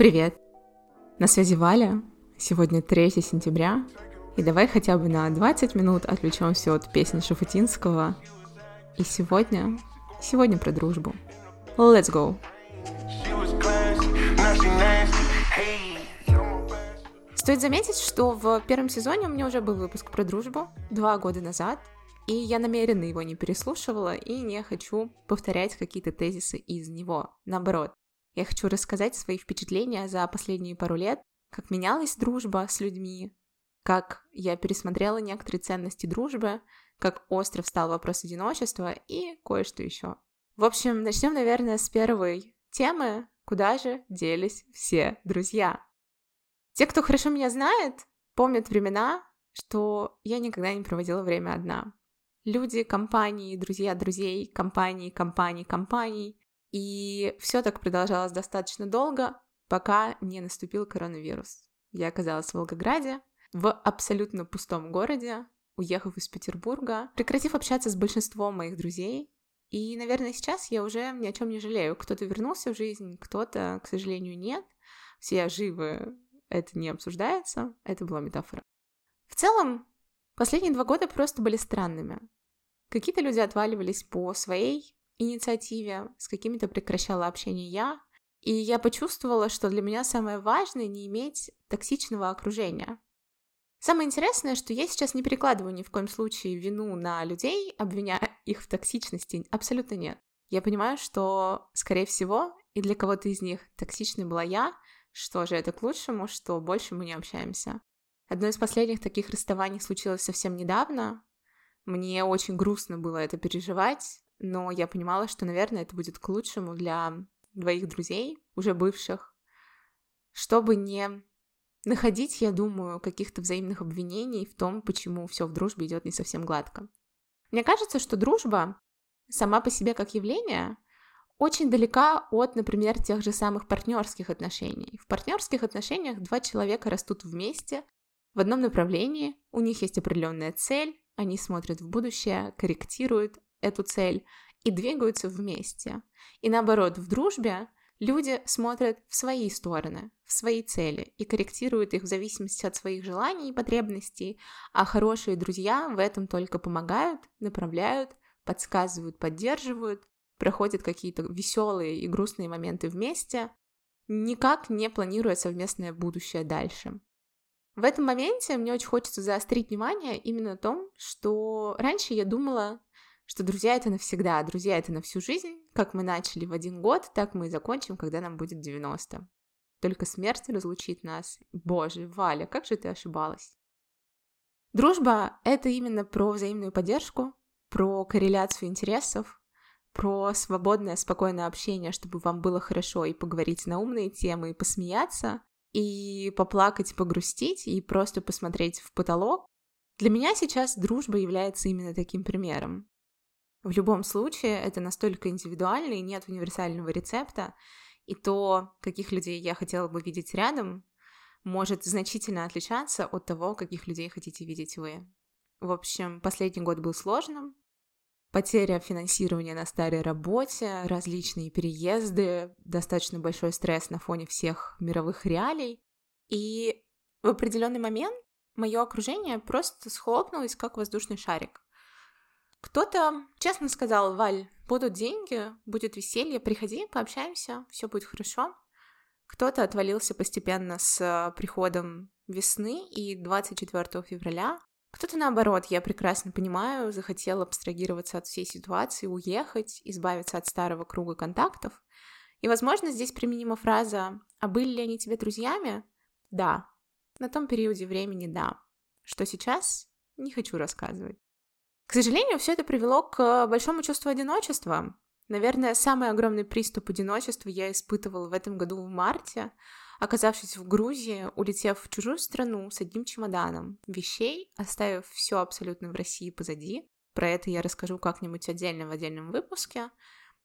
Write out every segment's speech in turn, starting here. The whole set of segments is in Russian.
Привет! На связи Валя. Сегодня 3 сентября. И давай хотя бы на 20 минут отвлечемся от песни Шафутинского. И сегодня, сегодня про дружбу. Let's go! Стоит заметить, что в первом сезоне у меня уже был выпуск про дружбу два года назад, и я намеренно его не переслушивала и не хочу повторять какие-то тезисы из него. Наоборот, я хочу рассказать свои впечатления за последние пару лет, как менялась дружба с людьми, как я пересмотрела некоторые ценности дружбы, как остро встал вопрос одиночества и кое-что еще. В общем, начнем, наверное, с первой темы, куда же делись все друзья. Те, кто хорошо меня знает, помнят времена, что я никогда не проводила время одна. Люди, компании, друзья друзей, компании, компании, компаний. И все так продолжалось достаточно долго, пока не наступил коронавирус. Я оказалась в Волгограде, в абсолютно пустом городе, уехав из Петербурга, прекратив общаться с большинством моих друзей. И, наверное, сейчас я уже ни о чем не жалею. Кто-то вернулся в жизнь, кто-то, к сожалению, нет. Все живы, это не обсуждается, это была метафора. В целом, последние два года просто были странными. Какие-то люди отваливались по своей инициативе, с какими-то прекращала общение я, и я почувствовала, что для меня самое важное не иметь токсичного окружения. Самое интересное, что я сейчас не перекладываю ни в коем случае вину на людей, обвиняя их в токсичности. Абсолютно нет. Я понимаю, что, скорее всего, и для кого-то из них токсичной была я, что же это к лучшему, что больше мы не общаемся. Одно из последних таких расставаний случилось совсем недавно. Мне очень грустно было это переживать, но я понимала, что, наверное, это будет к лучшему для двоих друзей, уже бывших, чтобы не находить, я думаю, каких-то взаимных обвинений в том, почему все в дружбе идет не совсем гладко. Мне кажется, что дружба сама по себе как явление очень далека от, например, тех же самых партнерских отношений. В партнерских отношениях два человека растут вместе в одном направлении, у них есть определенная цель, они смотрят в будущее, корректируют эту цель и двигаются вместе. И наоборот, в дружбе люди смотрят в свои стороны, в свои цели и корректируют их в зависимости от своих желаний и потребностей, а хорошие друзья в этом только помогают, направляют, подсказывают, поддерживают, проходят какие-то веселые и грустные моменты вместе, никак не планируя совместное будущее дальше. В этом моменте мне очень хочется заострить внимание именно на том, что раньше я думала, что друзья это навсегда, друзья это на всю жизнь. Как мы начали в один год, так мы и закончим, когда нам будет 90. Только смерть разлучит нас. Боже, Валя, как же ты ошибалась? Дружба — это именно про взаимную поддержку, про корреляцию интересов, про свободное, спокойное общение, чтобы вам было хорошо и поговорить на умные темы, и посмеяться, и поплакать, погрустить, и просто посмотреть в потолок. Для меня сейчас дружба является именно таким примером. В любом случае, это настолько индивидуально и нет универсального рецепта, и то, каких людей я хотела бы видеть рядом, может значительно отличаться от того, каких людей хотите видеть вы. В общем, последний год был сложным. Потеря финансирования на старой работе, различные переезды, достаточно большой стресс на фоне всех мировых реалий. И в определенный момент мое окружение просто схлопнулось, как воздушный шарик. Кто-то честно сказал, Валь, будут деньги, будет веселье, приходи, пообщаемся, все будет хорошо. Кто-то отвалился постепенно с приходом весны и 24 февраля. Кто-то наоборот, я прекрасно понимаю, захотел абстрагироваться от всей ситуации, уехать, избавиться от старого круга контактов. И, возможно, здесь применима фраза «А были ли они тебе друзьями?» Да. На том периоде времени да. Что сейчас? Не хочу рассказывать. К сожалению, все это привело к большому чувству одиночества. Наверное, самый огромный приступ одиночества я испытывала в этом году в марте, оказавшись в Грузии, улетев в чужую страну с одним чемоданом вещей, оставив все абсолютно в России позади. Про это я расскажу как-нибудь отдельно в отдельном выпуске.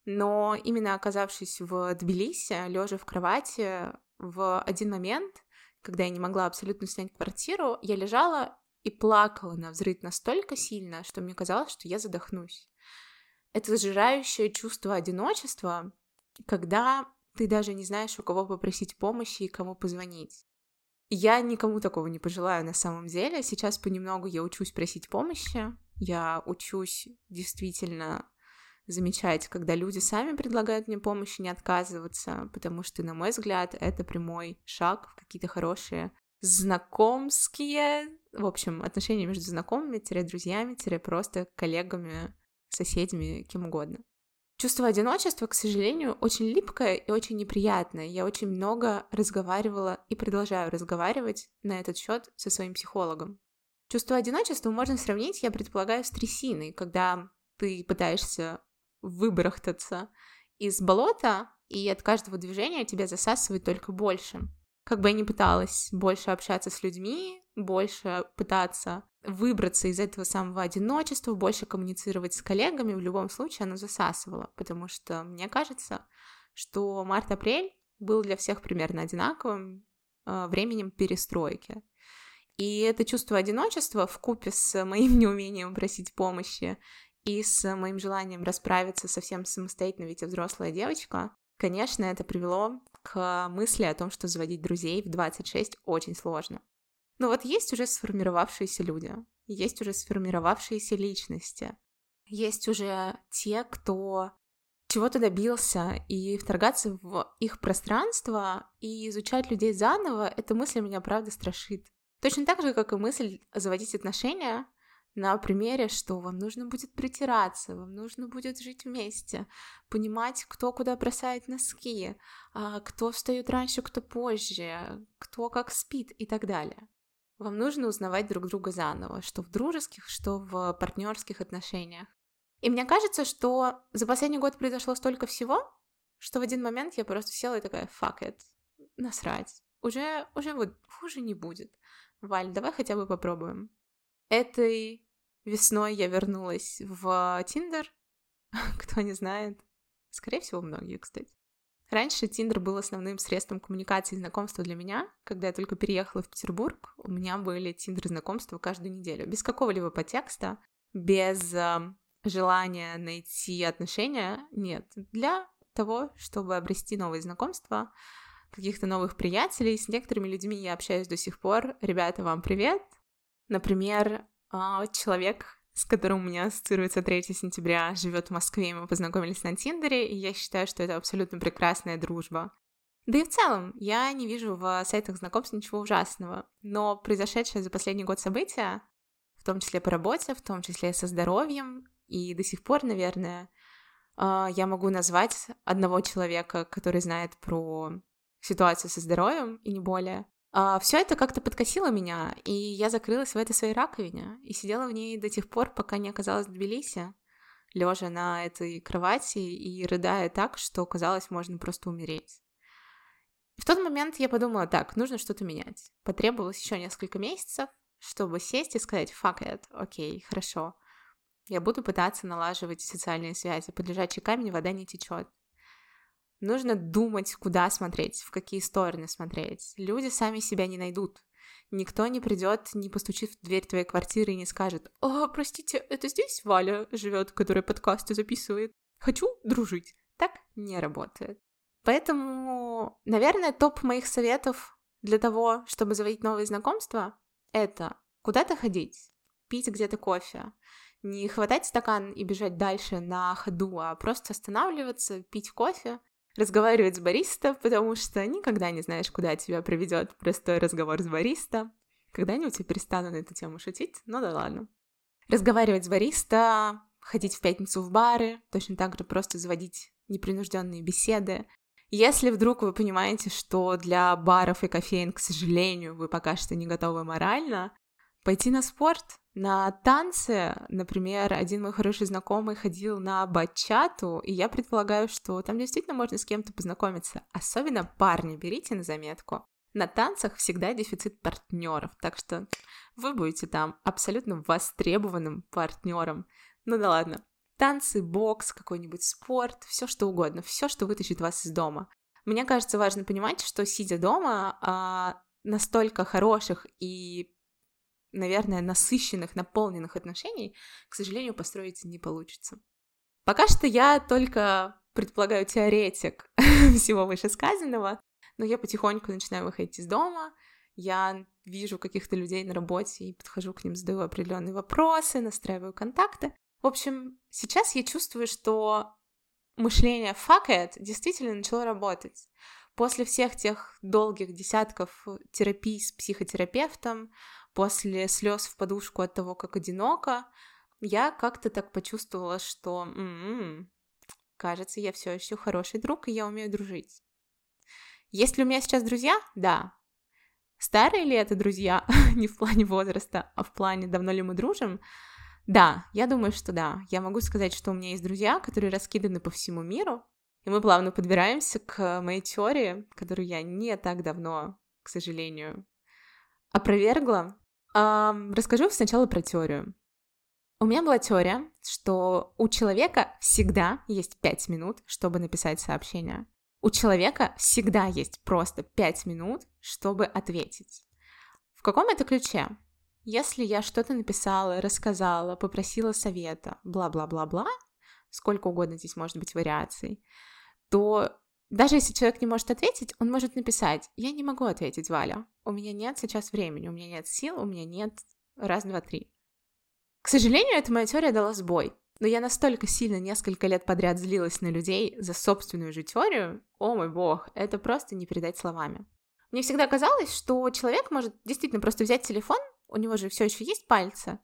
Но именно оказавшись в Тбилиси, лежа в кровати, в один момент, когда я не могла абсолютно снять квартиру, я лежала и плакала на взрыв настолько сильно, что мне казалось, что я задохнусь. Это сжирающее чувство одиночества, когда ты даже не знаешь, у кого попросить помощи и кому позвонить. Я никому такого не пожелаю на самом деле. Сейчас понемногу я учусь просить помощи. Я учусь действительно замечать, когда люди сами предлагают мне помощь, не отказываться, потому что, на мой взгляд, это прямой шаг в какие-то хорошие знакомские, в общем, отношения между знакомыми, друзьями, просто коллегами, соседями, кем угодно. Чувство одиночества, к сожалению, очень липкое и очень неприятное. Я очень много разговаривала и продолжаю разговаривать на этот счет со своим психологом. Чувство одиночества можно сравнить, я предполагаю, с трясиной, когда ты пытаешься выбрахтаться из болота, и от каждого движения тебя засасывает только больше. Как бы я ни пыталась больше общаться с людьми, больше пытаться выбраться из этого самого одиночества, больше коммуницировать с коллегами, в любом случае оно засасывало, потому что мне кажется, что март-апрель был для всех примерно одинаковым э, временем перестройки. И это чувство одиночества в купе с моим неумением просить помощи и с моим желанием расправиться совсем самостоятельно, ведь я взрослая девочка, конечно, это привело к мысли о том, что заводить друзей в 26 очень сложно. Но вот есть уже сформировавшиеся люди, есть уже сформировавшиеся личности, есть уже те, кто чего-то добился, и вторгаться в их пространство и изучать людей заново, эта мысль меня правда страшит. Точно так же, как и мысль заводить отношения на примере, что вам нужно будет притираться, вам нужно будет жить вместе, понимать, кто куда бросает носки, а, кто встает раньше, кто позже, кто как спит и так далее. Вам нужно узнавать друг друга заново, что в дружеских, что в партнерских отношениях. И мне кажется, что за последний год произошло столько всего, что в один момент я просто села и такая, fuck it, насрать. Уже, уже вот хуже не будет. Валь, давай хотя бы попробуем. Этой весной я вернулась в Тиндер. Кто не знает. Скорее всего, многие, кстати. Раньше Тиндер был основным средством коммуникации и знакомства для меня. Когда я только переехала в Петербург, у меня были Тиндер-знакомства каждую неделю. Без какого-либо подтекста, без э, желания найти отношения. Нет. Для того, чтобы обрести новые знакомства, каких-то новых приятелей. С некоторыми людьми я общаюсь до сих пор. Ребята, вам привет! Например, человек, с которым у меня ассоциируется 3 сентября, живет в Москве, мы познакомились на Тиндере, и я считаю, что это абсолютно прекрасная дружба. Да и в целом, я не вижу в сайтах знакомств ничего ужасного, но произошедшее за последний год события, в том числе по работе, в том числе со здоровьем, и до сих пор, наверное, а, я могу назвать одного человека, который знает про ситуацию со здоровьем, и не более, а, все это как-то подкосило меня, и я закрылась в этой своей раковине и сидела в ней до тех пор, пока не оказалась в Тбилиси, лежа на этой кровати и рыдая так, что казалось, можно просто умереть. В тот момент я подумала, так, нужно что-то менять. Потребовалось еще несколько месяцев, чтобы сесть и сказать, fuck it, окей, хорошо. Я буду пытаться налаживать социальные связи. Под лежачий камень вода не течет. Нужно думать, куда смотреть, в какие стороны смотреть. Люди сами себя не найдут. Никто не придет, не постучит в дверь твоей квартиры и не скажет «О, простите, это здесь Валя живет, которая подкасты записывает? Хочу дружить». Так не работает. Поэтому, наверное, топ моих советов для того, чтобы заводить новые знакомства, это куда-то ходить, пить где-то кофе, не хватать стакан и бежать дальше на ходу, а просто останавливаться, пить кофе разговаривать с бариста, потому что никогда не знаешь, куда тебя приведет простой разговор с бариста. Когда-нибудь я перестану на эту тему шутить, ну да ладно. Разговаривать с бариста, ходить в пятницу в бары, точно так же просто заводить непринужденные беседы. Если вдруг вы понимаете, что для баров и кофеин, к сожалению, вы пока что не готовы морально, пойти на спорт, на танцы, например, один мой хороший знакомый ходил на бачату, и я предполагаю, что там действительно можно с кем-то познакомиться. Особенно парни, берите на заметку. На танцах всегда дефицит партнеров, так что вы будете там абсолютно востребованным партнером. Ну да ладно. Танцы, бокс, какой-нибудь спорт, все что угодно, все, что вытащит вас из дома. Мне кажется, важно понимать, что сидя дома, а, настолько хороших и наверное, насыщенных, наполненных отношений, к сожалению, построить не получится. Пока что я только предполагаю, теоретик всего вышесказанного, но я потихоньку начинаю выходить из дома, я вижу каких-то людей на работе и подхожу к ним, задаю определенные вопросы, настраиваю контакты. В общем, сейчас я чувствую, что мышление fuck it действительно начало работать. После всех тех долгих десятков терапий с психотерапевтом, после слез в подушку от того, как одиноко, я как-то так почувствовала, что м-м, кажется, я все еще хороший друг, и я умею дружить. Есть ли у меня сейчас друзья? Да. Старые ли это друзья? Не в плане возраста, а в плане давно ли мы дружим? Да, я думаю, что да. Я могу сказать, что у меня есть друзья, которые раскиданы по всему миру, и мы плавно подбираемся к моей теории, которую я не так давно, к сожалению, опровергла. Расскажу сначала про теорию. У меня была теория, что у человека всегда есть 5 минут, чтобы написать сообщение. У человека всегда есть просто 5 минут, чтобы ответить. В каком это ключе? Если я что-то написала, рассказала, попросила совета, бла-бла-бла-бла, сколько угодно здесь может быть вариаций, то даже если человек не может ответить, он может написать, я не могу ответить, Валя, у меня нет сейчас времени, у меня нет сил, у меня нет раз, два, три. К сожалению, эта моя теория дала сбой. Но я настолько сильно несколько лет подряд злилась на людей за собственную же теорию, о мой бог, это просто не передать словами. Мне всегда казалось, что человек может действительно просто взять телефон, у него же все еще есть пальцы,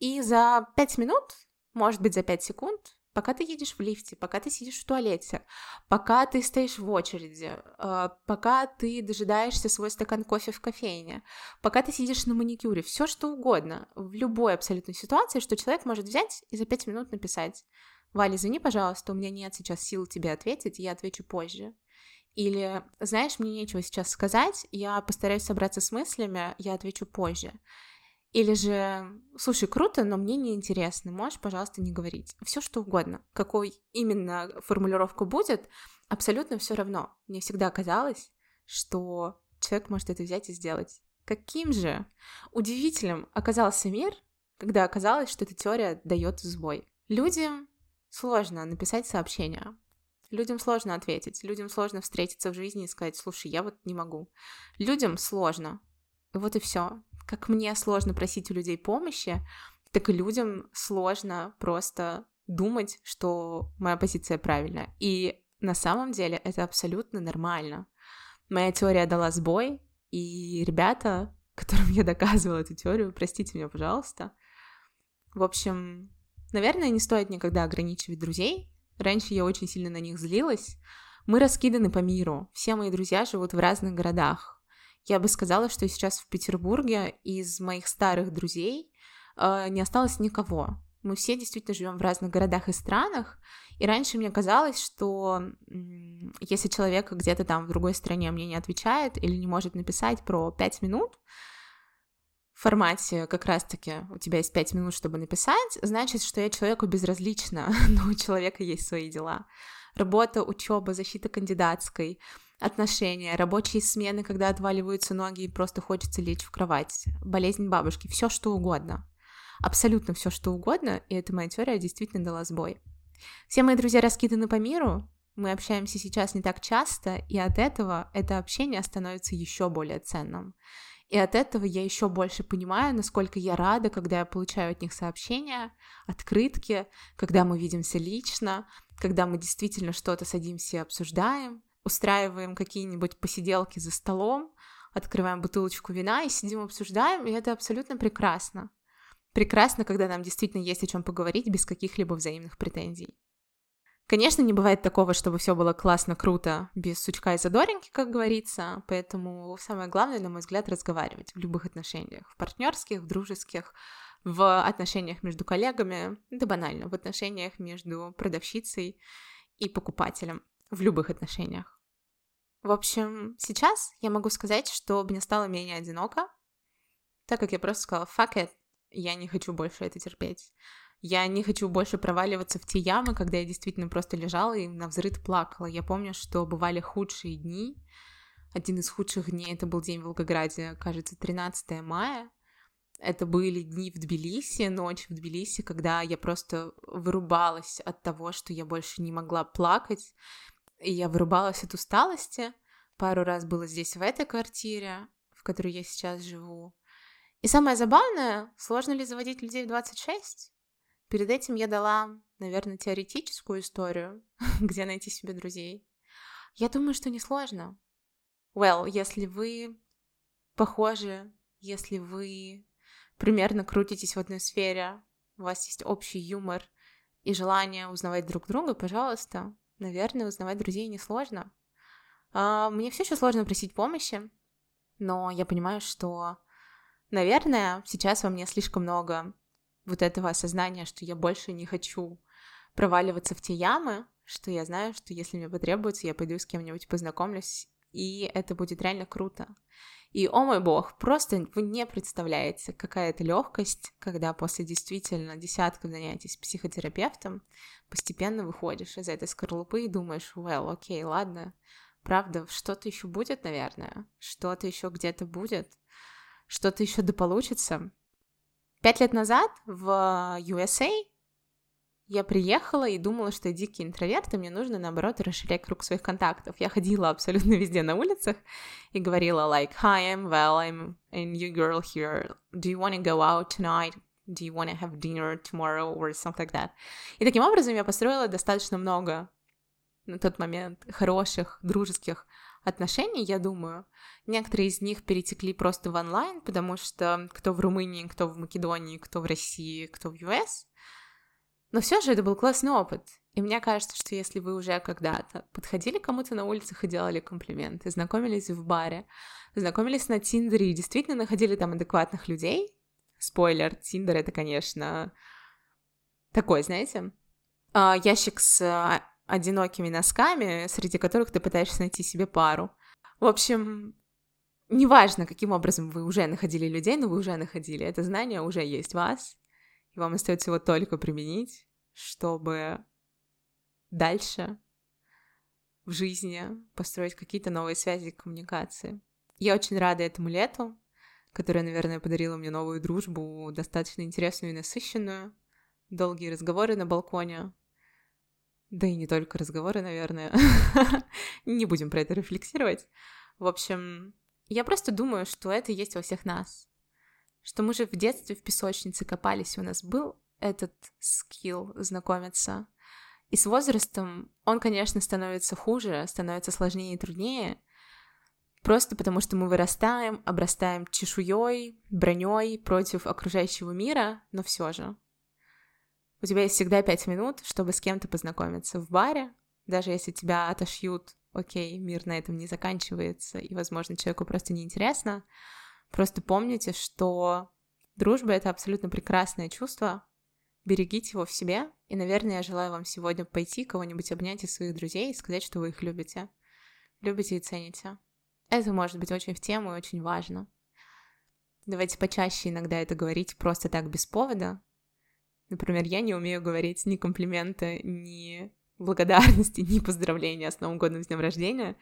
и за пять минут, может быть, за пять секунд пока ты едешь в лифте, пока ты сидишь в туалете, пока ты стоишь в очереди, э, пока ты дожидаешься свой стакан кофе в кофейне, пока ты сидишь на маникюре, все что угодно, в любой абсолютной ситуации, что человек может взять и за пять минут написать. Валя, извини, пожалуйста, у меня нет сейчас сил тебе ответить, я отвечу позже. Или, знаешь, мне нечего сейчас сказать, я постараюсь собраться с мыслями, я отвечу позже. Или же, слушай, круто, но мне не интересно, можешь, пожалуйста, не говорить. Все что угодно. Какой именно формулировка будет, абсолютно все равно. Мне всегда казалось, что человек может это взять и сделать. Каким же удивительным оказался мир, когда оказалось, что эта теория дает сбой. Людям сложно написать сообщение. Людям сложно ответить, людям сложно встретиться в жизни и сказать, слушай, я вот не могу. Людям сложно. Вот и все как мне сложно просить у людей помощи, так и людям сложно просто думать, что моя позиция правильная. И на самом деле это абсолютно нормально. Моя теория дала сбой, и ребята, которым я доказывала эту теорию, простите меня, пожалуйста. В общем, наверное, не стоит никогда ограничивать друзей. Раньше я очень сильно на них злилась. Мы раскиданы по миру. Все мои друзья живут в разных городах. Я бы сказала, что сейчас в Петербурге из моих старых друзей э, не осталось никого. Мы все действительно живем в разных городах и странах, и раньше мне казалось, что если человек где-то там в другой стране мне не отвечает или не может написать про 5 минут, формате как раз-таки у тебя есть 5 минут, чтобы написать, значит, что я человеку безразлична, но у человека есть свои дела. Работа, учеба, защита кандидатской — отношения, рабочие смены, когда отваливаются ноги и просто хочется лечь в кровать, болезнь бабушки, все что угодно. Абсолютно все что угодно, и эта моя теория действительно дала сбой. Все мои друзья раскиданы по миру, мы общаемся сейчас не так часто, и от этого это общение становится еще более ценным. И от этого я еще больше понимаю, насколько я рада, когда я получаю от них сообщения, открытки, когда мы видимся лично, когда мы действительно что-то садимся и обсуждаем, устраиваем какие-нибудь посиделки за столом, открываем бутылочку вина и сидим обсуждаем, и это абсолютно прекрасно. Прекрасно, когда нам действительно есть о чем поговорить без каких-либо взаимных претензий. Конечно, не бывает такого, чтобы все было классно, круто, без сучка и задоринки, как говорится, поэтому самое главное, на мой взгляд, разговаривать в любых отношениях, в партнерских, в дружеских, в отношениях между коллегами, да банально, в отношениях между продавщицей и покупателем в любых отношениях. В общем, сейчас я могу сказать, что мне стало менее одиноко, так как я просто сказала «fuck it», я не хочу больше это терпеть. Я не хочу больше проваливаться в те ямы, когда я действительно просто лежала и на взрыв плакала. Я помню, что бывали худшие дни. Один из худших дней это был день в Волгограде, кажется, 13 мая. Это были дни в Тбилиси, ночь в Тбилиси, когда я просто вырубалась от того, что я больше не могла плакать, и я вырубалась от усталости. Пару раз было здесь, в этой квартире, в которой я сейчас живу. И самое забавное, сложно ли заводить людей в 26? Перед этим я дала, наверное, теоретическую историю, где найти себе друзей. Я думаю, что несложно. Well, если вы похожи, если вы примерно крутитесь в одной сфере, у вас есть общий юмор и желание узнавать друг друга, пожалуйста, наверное, узнавать друзей несложно. А, мне все еще сложно просить помощи, но я понимаю, что, наверное, сейчас во мне слишком много вот этого осознания, что я больше не хочу проваливаться в те ямы, что я знаю, что если мне потребуется, я пойду с кем-нибудь познакомлюсь, и это будет реально круто. И, о мой бог, просто вы не представляете, какая это легкость, когда после действительно десятков занятий с психотерапевтом постепенно выходишь из этой скорлупы и думаешь, well, окей, ладно, правда, что-то еще будет, наверное, что-то еще где-то будет, что-то еще да получится. Пять лет назад в USA я приехала и думала, что я дикий интроверт, и мне нужно, наоборот, расширять круг своих контактов. Я ходила абсолютно везде на улицах и говорила, like, hi, I'm well, I'm a new girl here. Do you want to go out tonight? Do you want to have dinner tomorrow? Or something like that. И таким образом я построила достаточно много на тот момент хороших, дружеских отношений, я думаю. Некоторые из них перетекли просто в онлайн, потому что кто в Румынии, кто в Македонии, кто в России, кто в US — но все же это был классный опыт. И мне кажется, что если вы уже когда-то подходили кому-то на улицах и делали комплименты, знакомились в баре, знакомились на Тиндере и действительно находили там адекватных людей, спойлер, Тиндер это, конечно, такой, знаете, а, ящик с а, одинокими носками, среди которых ты пытаешься найти себе пару. В общем, неважно, каким образом вы уже находили людей, но вы уже находили. Это знание уже есть в вас, и вам остается его только применить, чтобы дальше в жизни построить какие-то новые связи и коммуникации. Я очень рада этому лету, которое, наверное, подарило мне новую дружбу, достаточно интересную и насыщенную. Долгие разговоры на балконе. Да и не только разговоры, наверное. Не будем про это рефлексировать. В общем, я просто думаю, что это есть во всех нас что мы же в детстве в песочнице копались, у нас был этот скилл знакомиться. И с возрастом он, конечно, становится хуже, становится сложнее и труднее, просто потому что мы вырастаем, обрастаем чешуей, броней против окружающего мира, но все же. У тебя есть всегда пять минут, чтобы с кем-то познакомиться в баре, даже если тебя отошьют, окей, мир на этом не заканчивается, и, возможно, человеку просто неинтересно, Просто помните, что дружба — это абсолютно прекрасное чувство. Берегите его в себе. И, наверное, я желаю вам сегодня пойти кого-нибудь обнять из своих друзей и сказать, что вы их любите. Любите и цените. Это может быть очень в тему и очень важно. Давайте почаще иногда это говорить просто так без повода. Например, я не умею говорить ни комплименты, ни благодарности, ни поздравления с Новым годом, с днем рождения.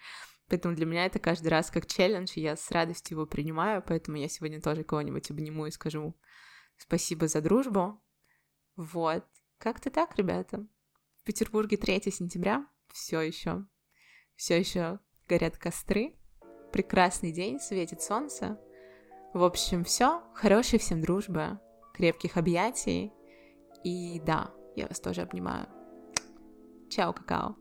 Поэтому для меня это каждый раз как челлендж, и я с радостью его принимаю, поэтому я сегодня тоже кого-нибудь обниму и скажу спасибо за дружбу. Вот. Как-то так, ребята. В Петербурге 3 сентября все еще, все еще горят костры. Прекрасный день, светит солнце. В общем, все. Хорошей всем дружбы, крепких объятий. И да, я вас тоже обнимаю. Чао, какао.